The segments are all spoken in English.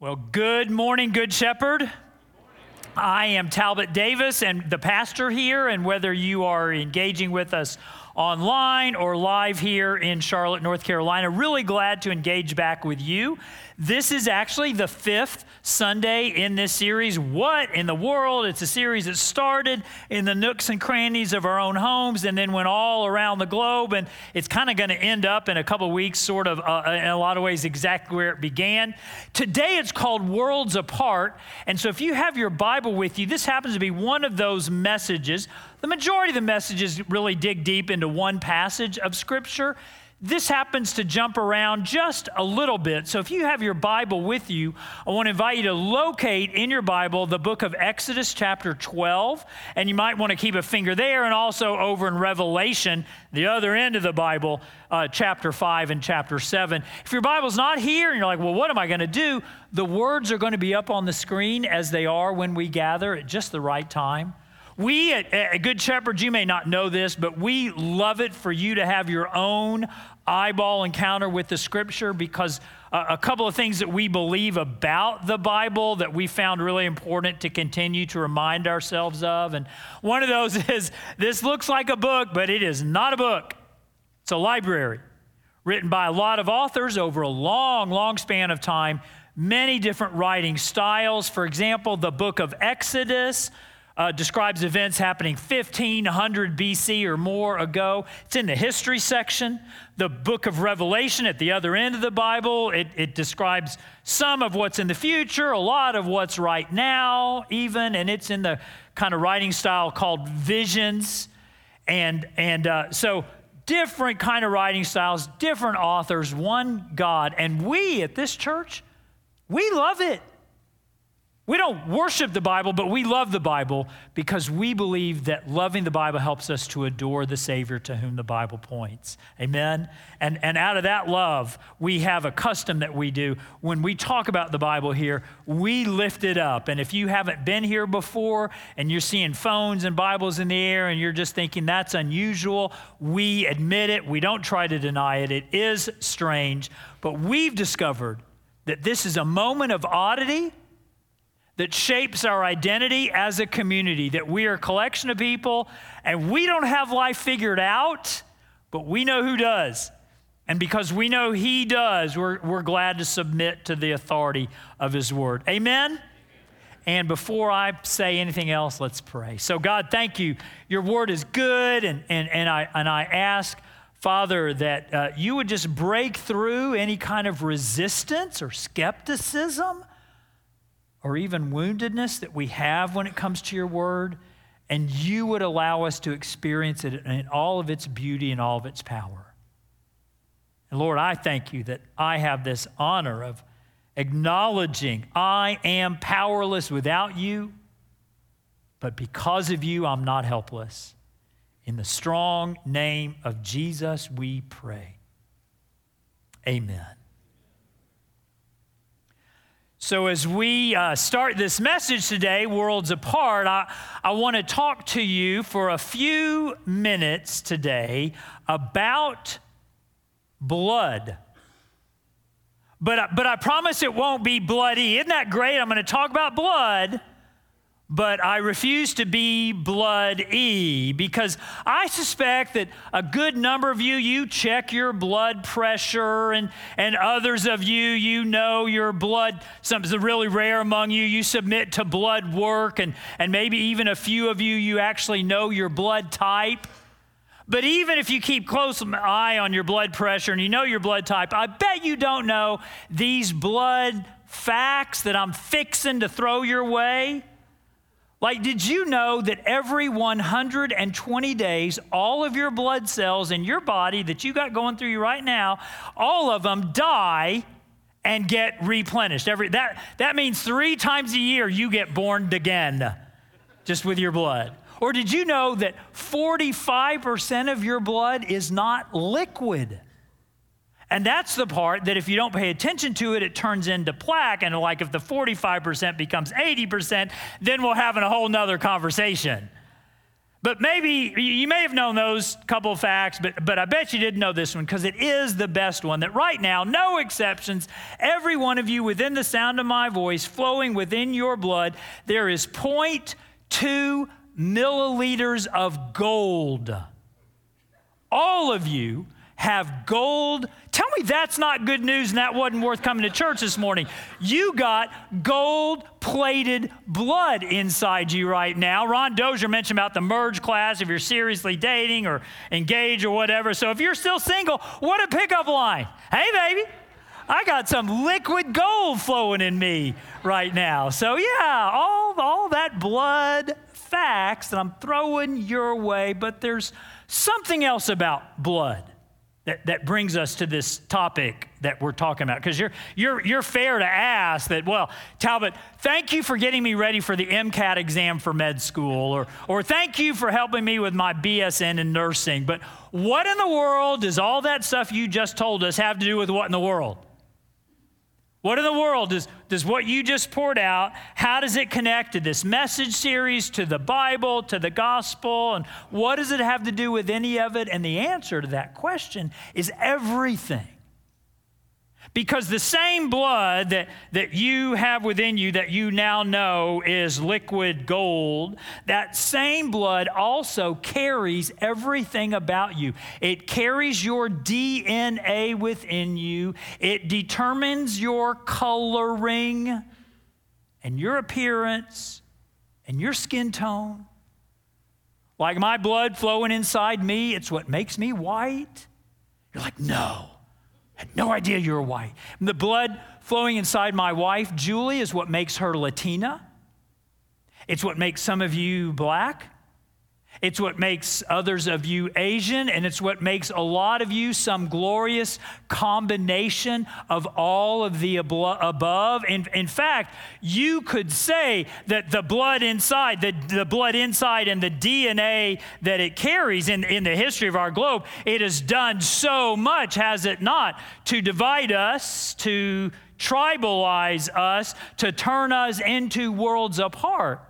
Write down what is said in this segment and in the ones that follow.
Well, good morning, Good Shepherd. I am Talbot Davis and the pastor here, and whether you are engaging with us online or live here in Charlotte, North Carolina. Really glad to engage back with you. This is actually the fifth Sunday in this series. What in the world? It's a series that started in the nooks and crannies of our own homes and then went all around the globe. And it's kind of going to end up in a couple weeks, sort of, uh, in a lot of ways, exactly where it began. Today it's called Worlds Apart. And so if you have your Bible with you, this happens to be one of those messages the majority of the messages really dig deep into one passage of Scripture. This happens to jump around just a little bit. So if you have your Bible with you, I want to invite you to locate in your Bible the book of Exodus, chapter 12. And you might want to keep a finger there and also over in Revelation, the other end of the Bible, uh, chapter 5 and chapter 7. If your Bible's not here and you're like, well, what am I going to do? The words are going to be up on the screen as they are when we gather at just the right time. We at, at Good Shepherd, you may not know this, but we love it for you to have your own eyeball encounter with the scripture because uh, a couple of things that we believe about the Bible that we found really important to continue to remind ourselves of. And one of those is this looks like a book, but it is not a book, it's a library written by a lot of authors over a long, long span of time, many different writing styles. For example, the book of Exodus uh, describes events happening 1500 BC or more ago. It's in the history section. The book of Revelation at the other end of the Bible, it, it describes some of what's in the future, a lot of what's right now, even, and it's in the kind of writing style called visions. And, and uh, so, different kind of writing styles, different authors, one God. And we at this church, we love it. We don't worship the Bible, but we love the Bible because we believe that loving the Bible helps us to adore the Savior to whom the Bible points. Amen? And, and out of that love, we have a custom that we do. When we talk about the Bible here, we lift it up. And if you haven't been here before and you're seeing phones and Bibles in the air and you're just thinking that's unusual, we admit it. We don't try to deny it. It is strange. But we've discovered that this is a moment of oddity that shapes our identity as a community, that we are a collection of people and we don't have life figured out, but we know who does. And because we know He does, we're, we're glad to submit to the authority of His Word. Amen? And before I say anything else, let's pray. So, God, thank you. Your Word is good, and, and, and, I, and I ask, Father, that uh, you would just break through any kind of resistance or skepticism or even woundedness that we have when it comes to your word, and you would allow us to experience it in all of its beauty and all of its power. And Lord, I thank you that I have this honor of acknowledging I am powerless without you, but because of you, I'm not helpless. In the strong name of Jesus, we pray. Amen. So, as we uh, start this message today, Worlds Apart, I, I want to talk to you for a few minutes today about blood. But, but I promise it won't be bloody. Isn't that great? I'm going to talk about blood but I refuse to be blood E because I suspect that a good number of you, you check your blood pressure, and, and others of you, you know your blood, something's really rare among you, you submit to blood work, and, and maybe even a few of you, you actually know your blood type. But even if you keep close eye on your blood pressure and you know your blood type, I bet you don't know these blood facts that I'm fixing to throw your way. Like, did you know that every 120 days, all of your blood cells in your body that you got going through you right now, all of them die and get replenished? Every, that, that means three times a year you get born again just with your blood. Or did you know that 45% of your blood is not liquid? And that's the part that if you don't pay attention to it, it turns into plaque. And like if the 45% becomes 80%, then we're having a whole nother conversation. But maybe you may have known those couple facts, but, but I bet you didn't know this one because it is the best one that right now, no exceptions, every one of you within the sound of my voice, flowing within your blood, there is 0.2 milliliters of gold. All of you have gold. Tell me that's not good news and that wasn't worth coming to church this morning. You got gold plated blood inside you right now. Ron Dozier mentioned about the merge class if you're seriously dating or engaged or whatever. So if you're still single, what a pickup line. Hey, baby. I got some liquid gold flowing in me right now. So, yeah, all, all that blood facts that I'm throwing your way, but there's something else about blood that, that brings us to this topic that we're talking about. Because you're, you're, you're fair to ask that, well, Talbot, thank you for getting me ready for the MCAT exam for med school, or, or thank you for helping me with my BSN in nursing. But what in the world does all that stuff you just told us have to do with what in the world? What in the world does, does what you just poured out, how does it connect to this message series, to the Bible, to the gospel? And what does it have to do with any of it? And the answer to that question is everything. Because the same blood that, that you have within you that you now know is liquid gold, that same blood also carries everything about you. It carries your DNA within you, it determines your coloring and your appearance and your skin tone. Like my blood flowing inside me, it's what makes me white. You're like, no. Had no idea you were white. And the blood flowing inside my wife, Julie, is what makes her Latina. It's what makes some of you black. It's what makes others of you Asian, and it's what makes a lot of you some glorious combination of all of the above. In, in fact, you could say that the blood inside, the, the blood inside and the DNA that it carries in, in the history of our globe, it has done so much, has it not, to divide us, to tribalize us, to turn us into worlds apart.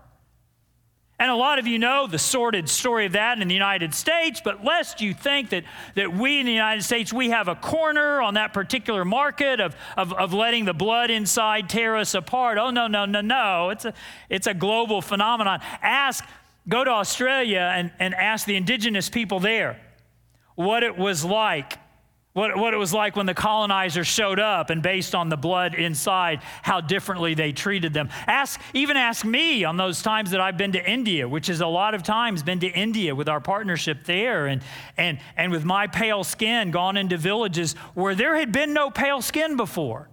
And a lot of you know the sordid story of that in the United States, but lest you think that, that we in the United States, we have a corner on that particular market of, of, of letting the blood inside tear us apart. Oh, no, no, no, no. It's a, it's a global phenomenon. Ask, go to Australia and, and ask the indigenous people there what it was like what, what it was like when the colonizers showed up and based on the blood inside, how differently they treated them. Ask, even ask me on those times that I've been to India, which is a lot of times been to India with our partnership there and, and, and with my pale skin gone into villages where there had been no pale skin before.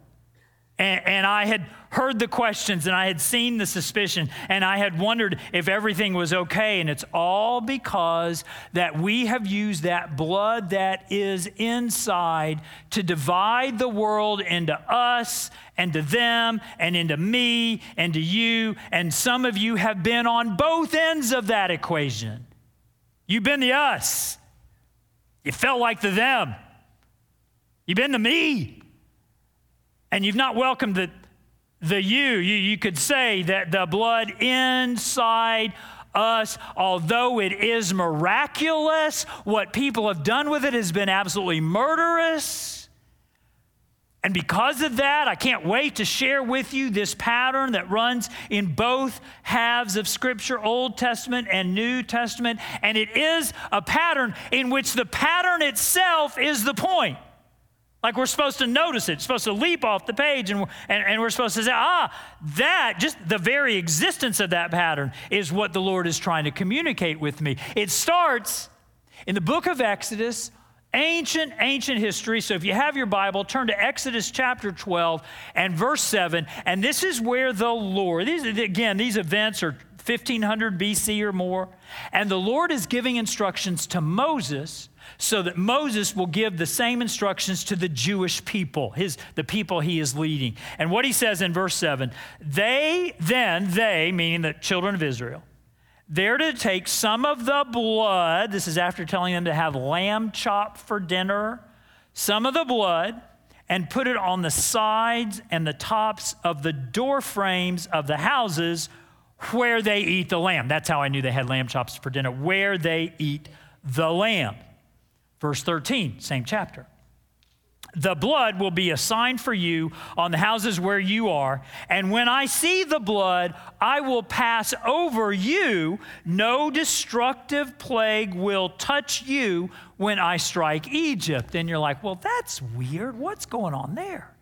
And, and, I had heard the questions and I had seen the suspicion and I had wondered if everything was okay. And it's all because that we have used that blood that is inside to divide the world into us and to them and into me and to you. And some of you have been on both ends of that equation. You've been the us, you felt like the them, you've been the me and you've not welcomed the, the you. you. You could say that the blood inside us, although it is miraculous, what people have done with it has been absolutely murderous. And because of that, I can't wait to share with you this pattern that runs in both halves of Scripture, Old Testament and New Testament. And it is a pattern in which the pattern itself is the point. Like we're supposed to notice it, supposed to leap off the page, and, and, and we're supposed to say, ah, that, just the very existence of that pattern is what the Lord is trying to communicate with me. It starts in the book of Exodus, ancient, ancient history. So if you have your Bible, turn to Exodus chapter 12 and verse 7. And this is where the Lord, these, again, these events are 1500 BC or more. And the Lord is giving instructions to Moses so that Moses will give the same instructions to the Jewish people, his, the people he is leading. And what he says in verse 7 they then, they, meaning the children of Israel, they're to take some of the blood, this is after telling them to have lamb chop for dinner, some of the blood, and put it on the sides and the tops of the door frames of the houses where they eat the lamb. That's how I knew they had lamb chops for dinner, where they eat the lamb. Verse 13, same chapter. The blood will be a sign for you on the houses where you are. And when I see the blood, I will pass over you. No destructive plague will touch you when I strike Egypt. And you're like, well, that's weird. What's going on there?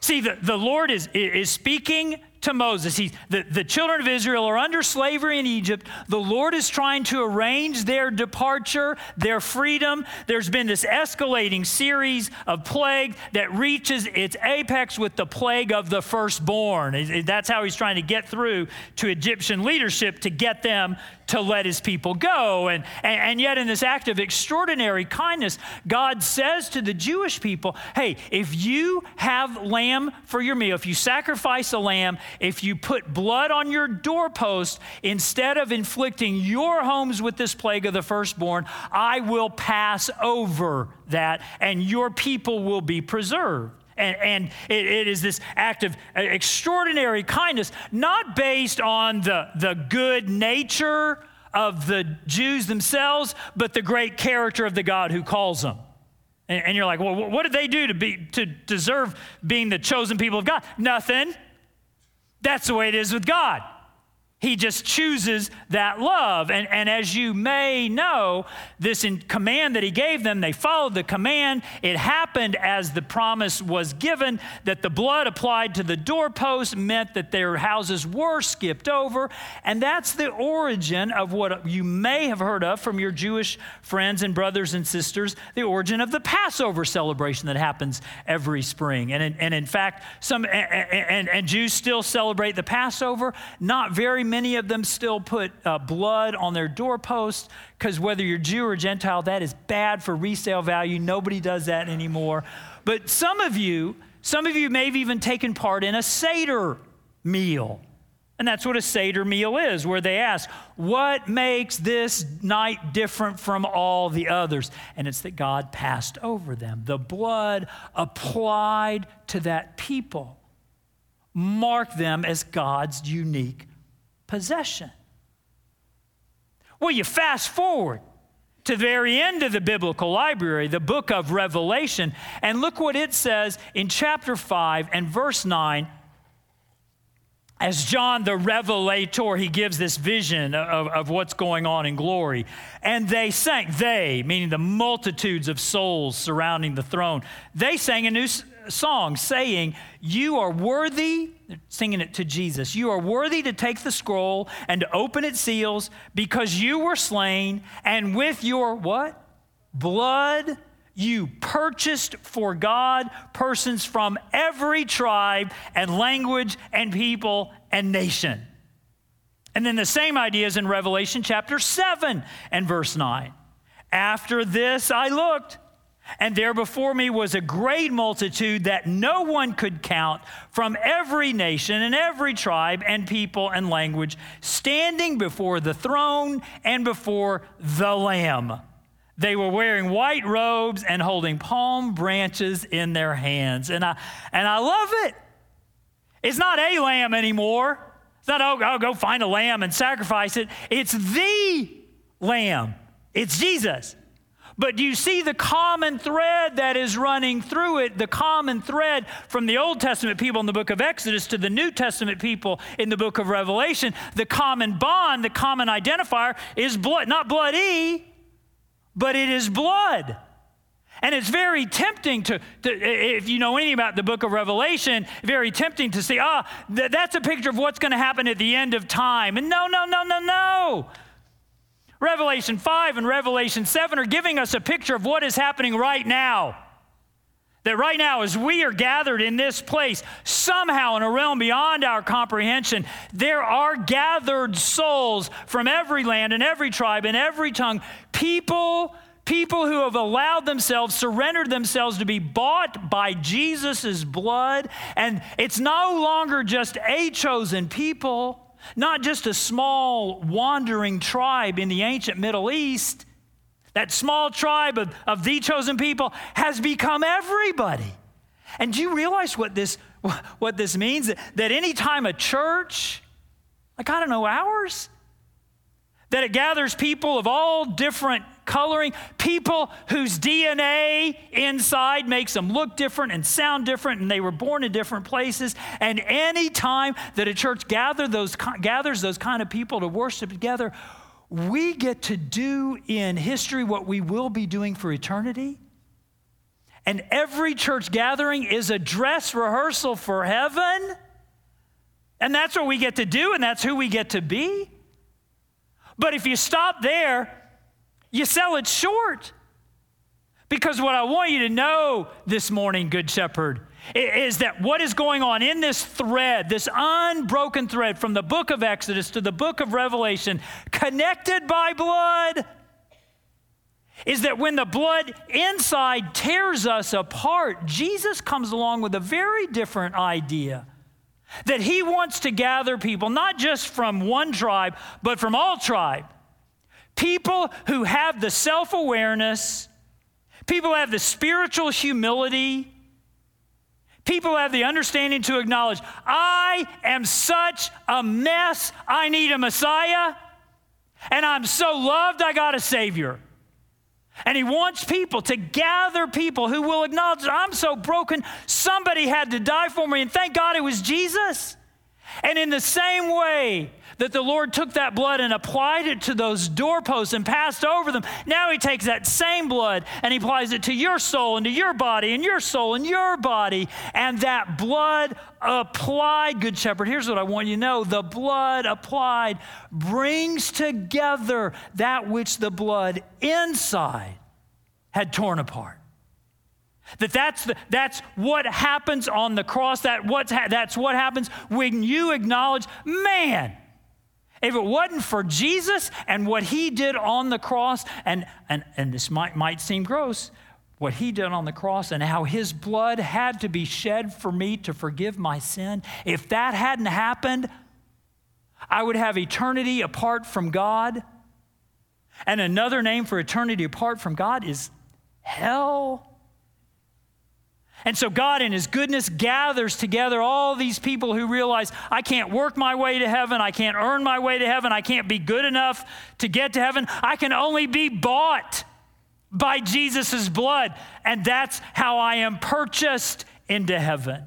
See, the, the Lord is, is speaking to Moses. He, the, the children of Israel are under slavery in Egypt. The Lord is trying to arrange their departure, their freedom. There's been this escalating series of plague that reaches its apex with the plague of the firstborn. That's how he's trying to get through to Egyptian leadership to get them to let his people go. And, and, and, yet, in this act of extraordinary kindness, God says to the Jewish people, hey, if you have lamb for your meal, if you sacrifice a lamb, if you put blood on your doorpost, instead of inflicting your homes with this plague of the firstborn, I will pass over that and your people will be preserved. And, and it, it is this act of uh, extraordinary kindness, not based on the, the good nature of the Jews themselves, but the great character of the God who calls them. And, and you're like, well, what did they do to, be, to deserve being the chosen people of God? Nothing. That's the way it is with God. He just chooses that love. And, and as you may know, this command that he gave them, they followed the command. It happened as the promise was given that the blood applied to the doorpost meant that their houses were skipped over. And that's the origin of what you may have heard of from your Jewish friends and brothers and sisters the origin of the Passover celebration that happens every spring. And in, and in fact, some, and, and, and Jews still celebrate the Passover, not very many of them still put uh, blood on their doorposts because whether you're Jew or Gentile, that is bad for resale value. Nobody does that anymore. But some of you, some of you may have even taken part in a Seder meal. And that's what a Seder meal is, where they ask, What makes this night different from all the others? And it's that God passed over them. The blood applied to that people marked them as God's unique possession. Well, you fast forward to the very end of the biblical library, the book of Revelation, and look what it says in chapter 5 and verse 9. As John the Revelator, he gives this vision of, of what's going on in glory. And they sang, they, meaning the multitudes of souls surrounding the throne, they sang a new song saying, You are worthy, singing it to Jesus, you are worthy to take the scroll and to open its seals because you were slain, and with your what? Blood you purchased for God persons from every tribe and language and people and nation. And then the same idea is in Revelation chapter 7 and verse 9. After this I looked and there before me was a great multitude that no one could count from every nation and every tribe and people and language, standing before the throne and before the Lamb. They were wearing white robes and holding palm branches in their hands. And I, and I love it. It's not a lamb anymore. It's not, oh, I'll go find a lamb and sacrifice it. It's the lamb. It's Jesus. But do you see the common thread that is running through it? The common thread from the Old Testament people in the book of Exodus to the New Testament people in the book of Revelation. The common bond, the common identifier is blood, not bloody, but it is blood. And it's very tempting to, to, if you know anything about the book of Revelation, very tempting to say, ah, th- that's a picture of what's going to happen at the end of time. And no, no, no, no, no. Revelation 5 and Revelation 7 are giving us a picture of what is happening right now. That right now, as we are gathered in this place, somehow in a realm beyond our comprehension, there are gathered souls from every land and every tribe and every tongue, people people who have allowed themselves, surrendered themselves to be bought by Jesus' blood. And it's no longer just a chosen people, not just a small wandering tribe in the ancient Middle East. That small tribe of, of the chosen people has become everybody. And do you realize what this, what this means? That, anytime a church Like, I don't know, ours, That it gathers people of all different coloring, people whose DNA inside makes them look different and sound different, and they were born in different places. And any time that a church gather those, gathers those kind of people to worship together, we get to do in history what we will be doing for eternity. And every church gathering is a dress rehearsal for heaven. And that's what we get to do, and that's who we get to be. But if you stop there, you sell it short. Because what I want you to know this morning, Good Shepherd, is that what is going on in this thread, this unbroken thread from the book of Exodus to the book of Revelation, connected by blood, is that when the blood inside tears us apart, Jesus comes along with a very different idea. That he wants to gather people, not just from one tribe, but from all tribe. People who have the self awareness, people who have the spiritual humility, people have the understanding to acknowledge, I am such a mess, I need a Messiah, and I'm so loved, I got a Savior. And he wants people to gather people who will acknowledge I'm so broken, somebody had to die for me, and thank God it was Jesus. And in the same way that the Lord took that blood and applied it to those doorposts and passed over them, now He takes that same blood and He applies it to your soul and to your body and your soul and your body. And that blood applied, Good Shepherd, here's what I want you to know the blood applied brings together that which the blood inside had torn apart. That that's, the, that's what happens on the cross. That what's ha- that's what happens when you acknowledge, man, if it wasn't for Jesus and what he did on the cross, and, and, and this might, might seem gross, what he did on the cross and how his blood had to be shed for me to forgive my sin, if that hadn't happened, I would have eternity apart from God. And another name for eternity apart from God is hell. And so God, in His goodness, gathers together all these people who realize I can't work my way to heaven, I can't earn my way to heaven, I can't be good enough to get to heaven. I can only be bought by Jesus' blood. And that's how I am purchased into heaven.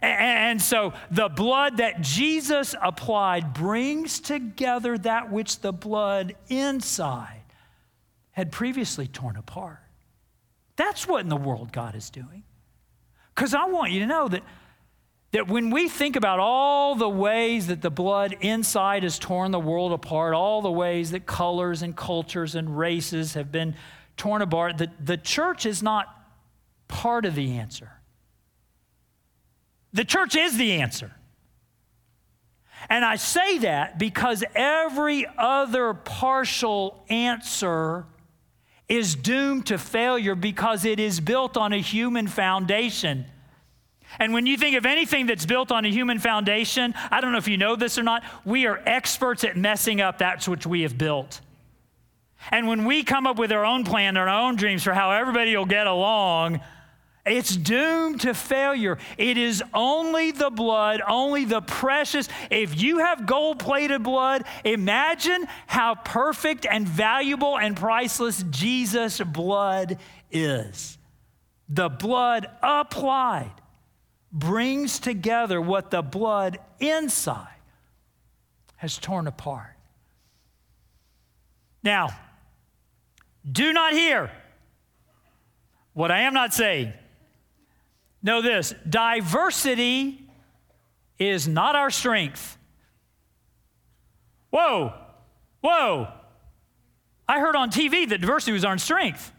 And so the blood that Jesus applied brings together that which the blood inside had previously torn apart. That's what in the world God is doing. Because I want you to know that, that when we think about all the ways that the blood inside has torn the world apart, all the ways that colors and cultures and races have been torn apart, the, the church is not part of the answer. The church is the answer. And I say that because every other partial answer is doomed to failure because it is built on a human foundation. And when you think of anything that's built on a human foundation, I don't know if you know this or not, we are experts at messing up that which we have built. And when we come up with our own plan, our own dreams for how everybody will get along, it's doomed to failure. It is only the blood, only the precious. If you have gold plated blood, imagine how perfect and valuable and priceless Jesus' blood is. The blood applied brings together what the blood inside has torn apart. Now, do not hear what I am not saying. Know this diversity is not our strength. Whoa, whoa. I heard on TV that diversity was our strength.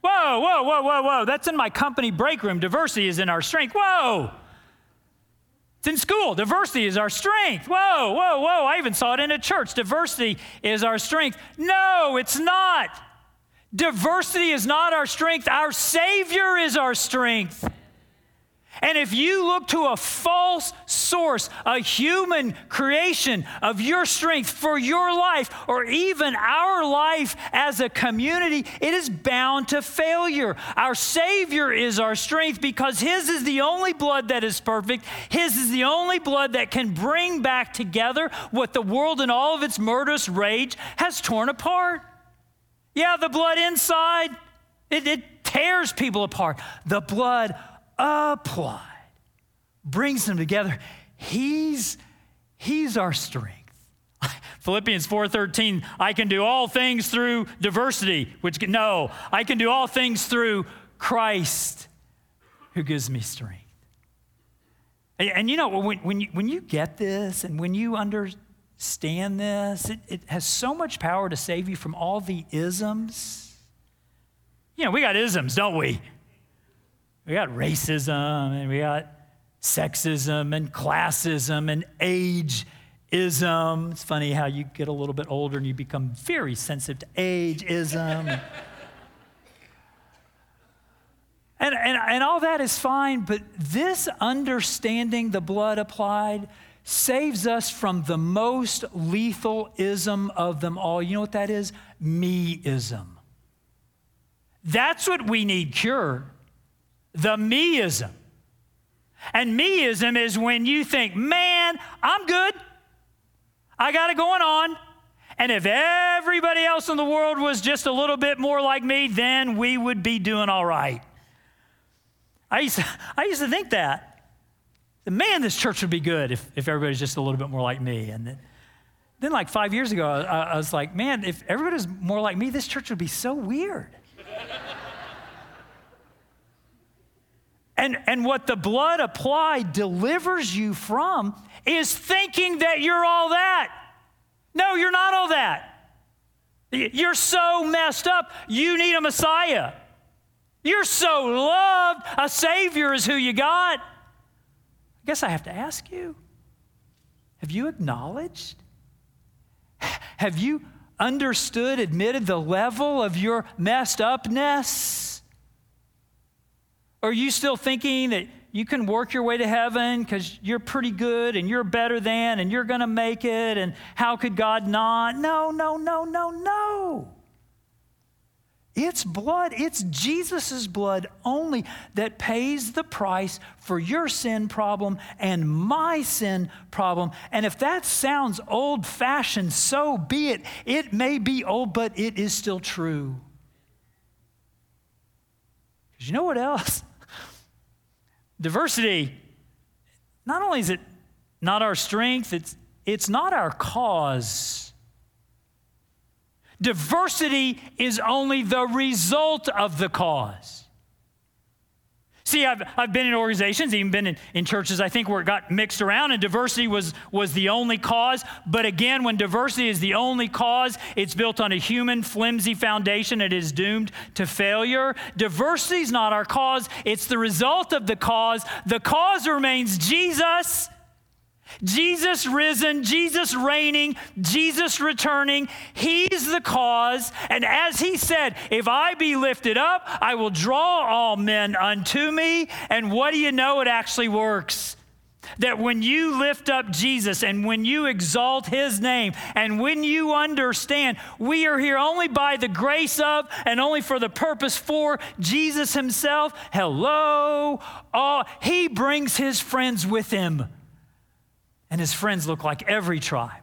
Whoa, whoa, whoa, whoa, whoa. That's in my company break room. Diversity is in our strength. Whoa. It's in school. Diversity is our strength. Whoa, whoa, whoa. I even saw it in a church. Diversity is our strength. No, it's not. Diversity is not our strength. Our Savior is our strength. And if you look to a false source, a human creation of your strength for your life, or even our life as a community, it is bound to failure. Our Savior is our strength because His is the only blood that is perfect. His is the only blood that can bring back together what the world and all of its murderous rage has torn apart. Yeah, the blood inside, it, it tears people apart. The blood applied, brings them together. He's, he's our strength. Philippians 4:13, I can do all things through diversity, which no, I can do all things through Christ who gives me strength. And, you know, when, when, you, when you get this and when you understand this, it, it has so much power to save you from all the isms. You know, we got isms, don't we? We got racism and we got sexism and classism and ageism. It's funny how you get a little bit older and you become very sensitive to ageism. And, and, and all that is fine, but this understanding the blood applied saves us from the most lethal ism of them all. You know what that is? Me-ism. That's what we need cured the meism. And meism is when you think, man, I'm good. I got it going on. And if everybody else in the world was just a little bit more like me, then we would be doing all right. I used to, I used to think that. Man, this church would be good if, if everybody's just a little bit more like me. And then, then like five years ago, I, I was like, man, if everybody's more like me, this church would be so weird. And, and what the blood applied delivers you from is thinking that you're all that. No, you're not all that. You're so messed up, you need a Messiah. You're so loved, a Savior is who you got. I guess I have to ask you have you acknowledged? Have you understood, admitted the level of your messed upness? Are you still thinking that you can work your way to heaven because you're pretty good and you're better than and you're going to make it and how could God not? No, no, no, no, no. It's blood, it's Jesus' blood only that pays the price for your sin problem and my sin problem. And if that sounds old fashioned, so be it. It may be old, but it is still true. Because you know what else? Diversity, not only is it not our strength, it's, it's not our cause. Diversity is only the result of the cause. See, I've, I've been in organizations, even been in, in churches, I think, where it got mixed around and diversity was, was the only cause. But again, when diversity is the only cause, it's built on a human, flimsy foundation. It is doomed to failure. Diversity is not our cause, it's the result of the cause. The cause remains Jesus. Jesus risen, Jesus reigning, Jesus returning. He's the cause. And as he said, if I be lifted up, I will draw all men unto me. And what do you know? It actually works. That when you lift up Jesus and when you exalt his name and when you understand we are here only by the grace of and only for the purpose for Jesus himself, hello, oh, he brings his friends with him. And his friends look like every tribe,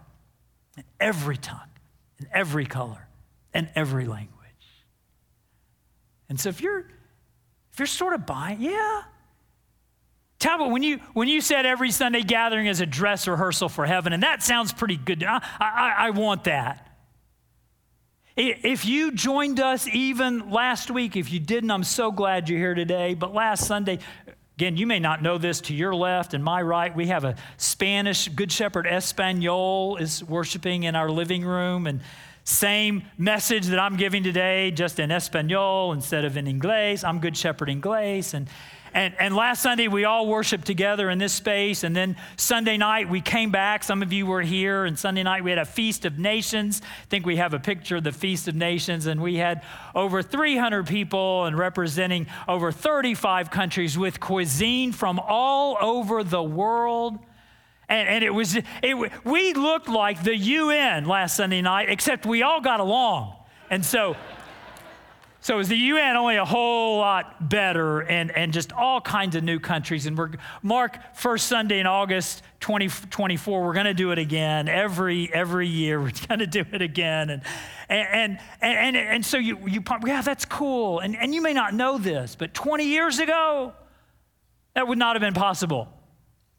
and every tongue, and every color, and every language. And so if you're if you're sort of buying, yeah. Talbot, when you when you said every Sunday gathering is a dress rehearsal for heaven, and that sounds pretty good. I, I, I want that. If you joined us even last week, if you didn't, I'm so glad you're here today. But last Sunday, Again, you may not know this to your left and my right. We have a Spanish Good Shepherd Espanol is worshiping in our living room and same message that I'm giving today, just in Espanol instead of in Inglés. I'm Good Shepherd Inglés. And, and, and last Sunday, we all worshiped together in this space. And then Sunday night, we came back. Some of you were here. And Sunday night, we had a Feast of Nations. I think we have a picture of the Feast of Nations. And we had over 300 people and representing over 35 countries with cuisine from all over the world. And, and it was, it, we looked like the UN last Sunday night, except we all got along. And so, so is the UN only a whole lot better and, and just all kinds of new countries. And we're, Mark, first Sunday in August 2024, we're going to do it again. Every, every year, we're going to do it again. And, and, and, and, and so you, you, yeah, that's cool. And, and you may not know this, but 20 years ago, that would not have been possible.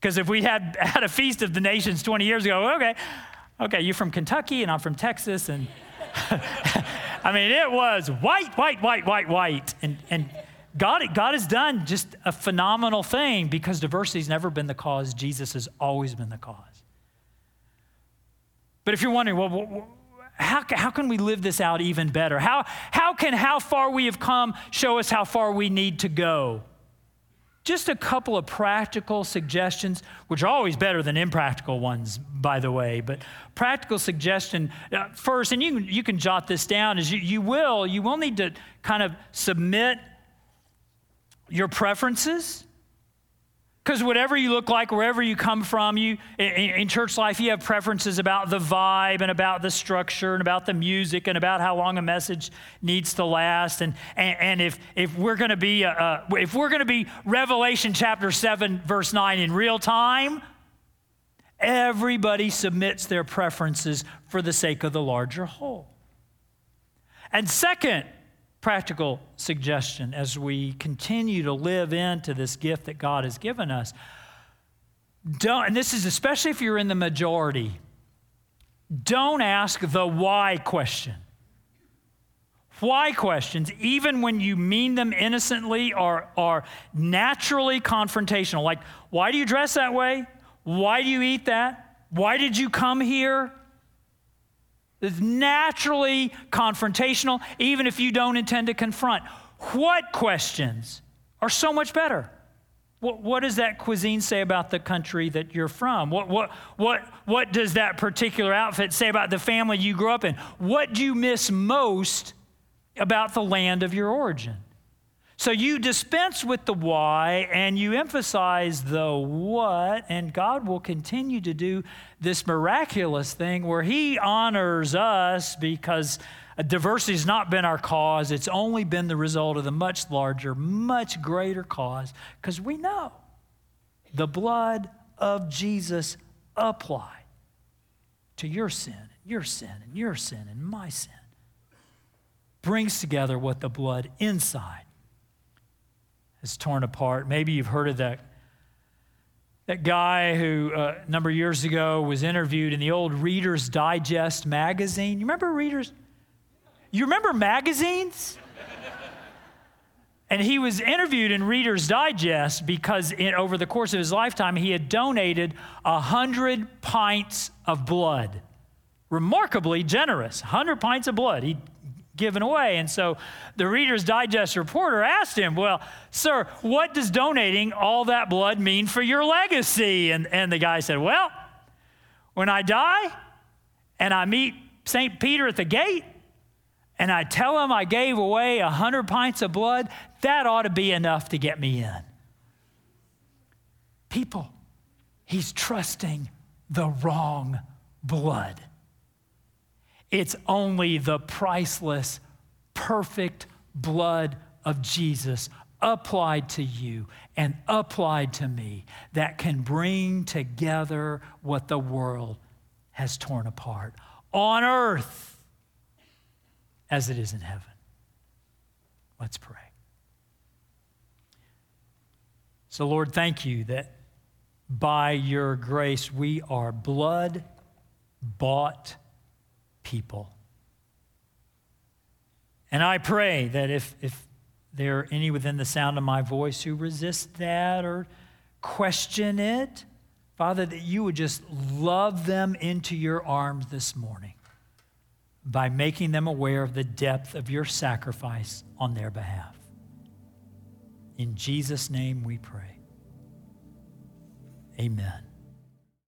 Because if we had had a feast of the nations 20 years ago, okay, okay, you're from Kentucky and I'm from Texas, and I mean, it was white, white, white, white, white. And, and God, God has done just a phenomenal thing because diversity's never been the cause, Jesus has always been the cause. But if you're wondering, well, how, how can we live this out even better? How, how can how far we have come show us how far we need to go? Just a couple of practical suggestions, which are always better than impractical ones, by the way. But practical suggestion uh, first, and you, you can jot this down, is you, you will, you will need to kind of submit your preferences because whatever you look like, wherever you come from, you in, in, church life, you have preferences about the vibe and about the structure and about the music and about how long a message needs to last. And, and, and if, if we're going to be uh, if we're going to be Revelation chapter seven verse nine in real time, everybody submits their preferences for the sake of the larger whole. And second, practical suggestion as we continue to live into this gift that God has given us. Don't, and this is especially if you're in the majority, don't ask the why question. Why questions, even when you mean them innocently, are, are naturally confrontational. Like, why do you dress that way? Why do you eat that? Why did you come here? It's naturally confrontational, even if you don't intend to confront. What questions are so much better? What, what, does that cuisine say about the country that you're from? What, what, what, what does that particular outfit say about the family you grew up in? What do you miss most about the land of your origin? So you dispense with the why and you emphasize the what, and God will continue to do this miraculous thing where He honors us because diversity has not been our cause. It's only been the result of the much larger, much greater cause because we know the blood of Jesus applied to your sin, your sin, and your sin, and my sin brings together what the blood inside is torn apart. Maybe you've heard of that, that guy who uh, a number of years ago was interviewed in the old Reader's Digest magazine. You remember Reader's? You remember magazines? and he was interviewed in Reader's Digest because in, over the course of his lifetime, he had donated 100 pints of blood. Remarkably generous, 100 pints of blood. He given away. And so the Reader's Digest reporter asked him, Well, sir, what does donating all that blood mean for your legacy? And, and the guy said, Well, when I die and I meet St. Peter at the gate, and I tell him I gave away a hundred pints of blood, that ought to be enough to get me in. People, he's trusting the wrong blood. It's only the priceless, perfect blood of Jesus applied to you and applied to me that can bring together what the world has torn apart on earth as it is in heaven. Let's pray. So, Lord, thank you that by your grace we are blood bought people. And I pray that if, if there are any within the sound of my voice who resist that or question it, Father, that you would just love them into your arms this morning by making them aware of the depth of your sacrifice on their behalf. In Jesus' name we pray. Amen.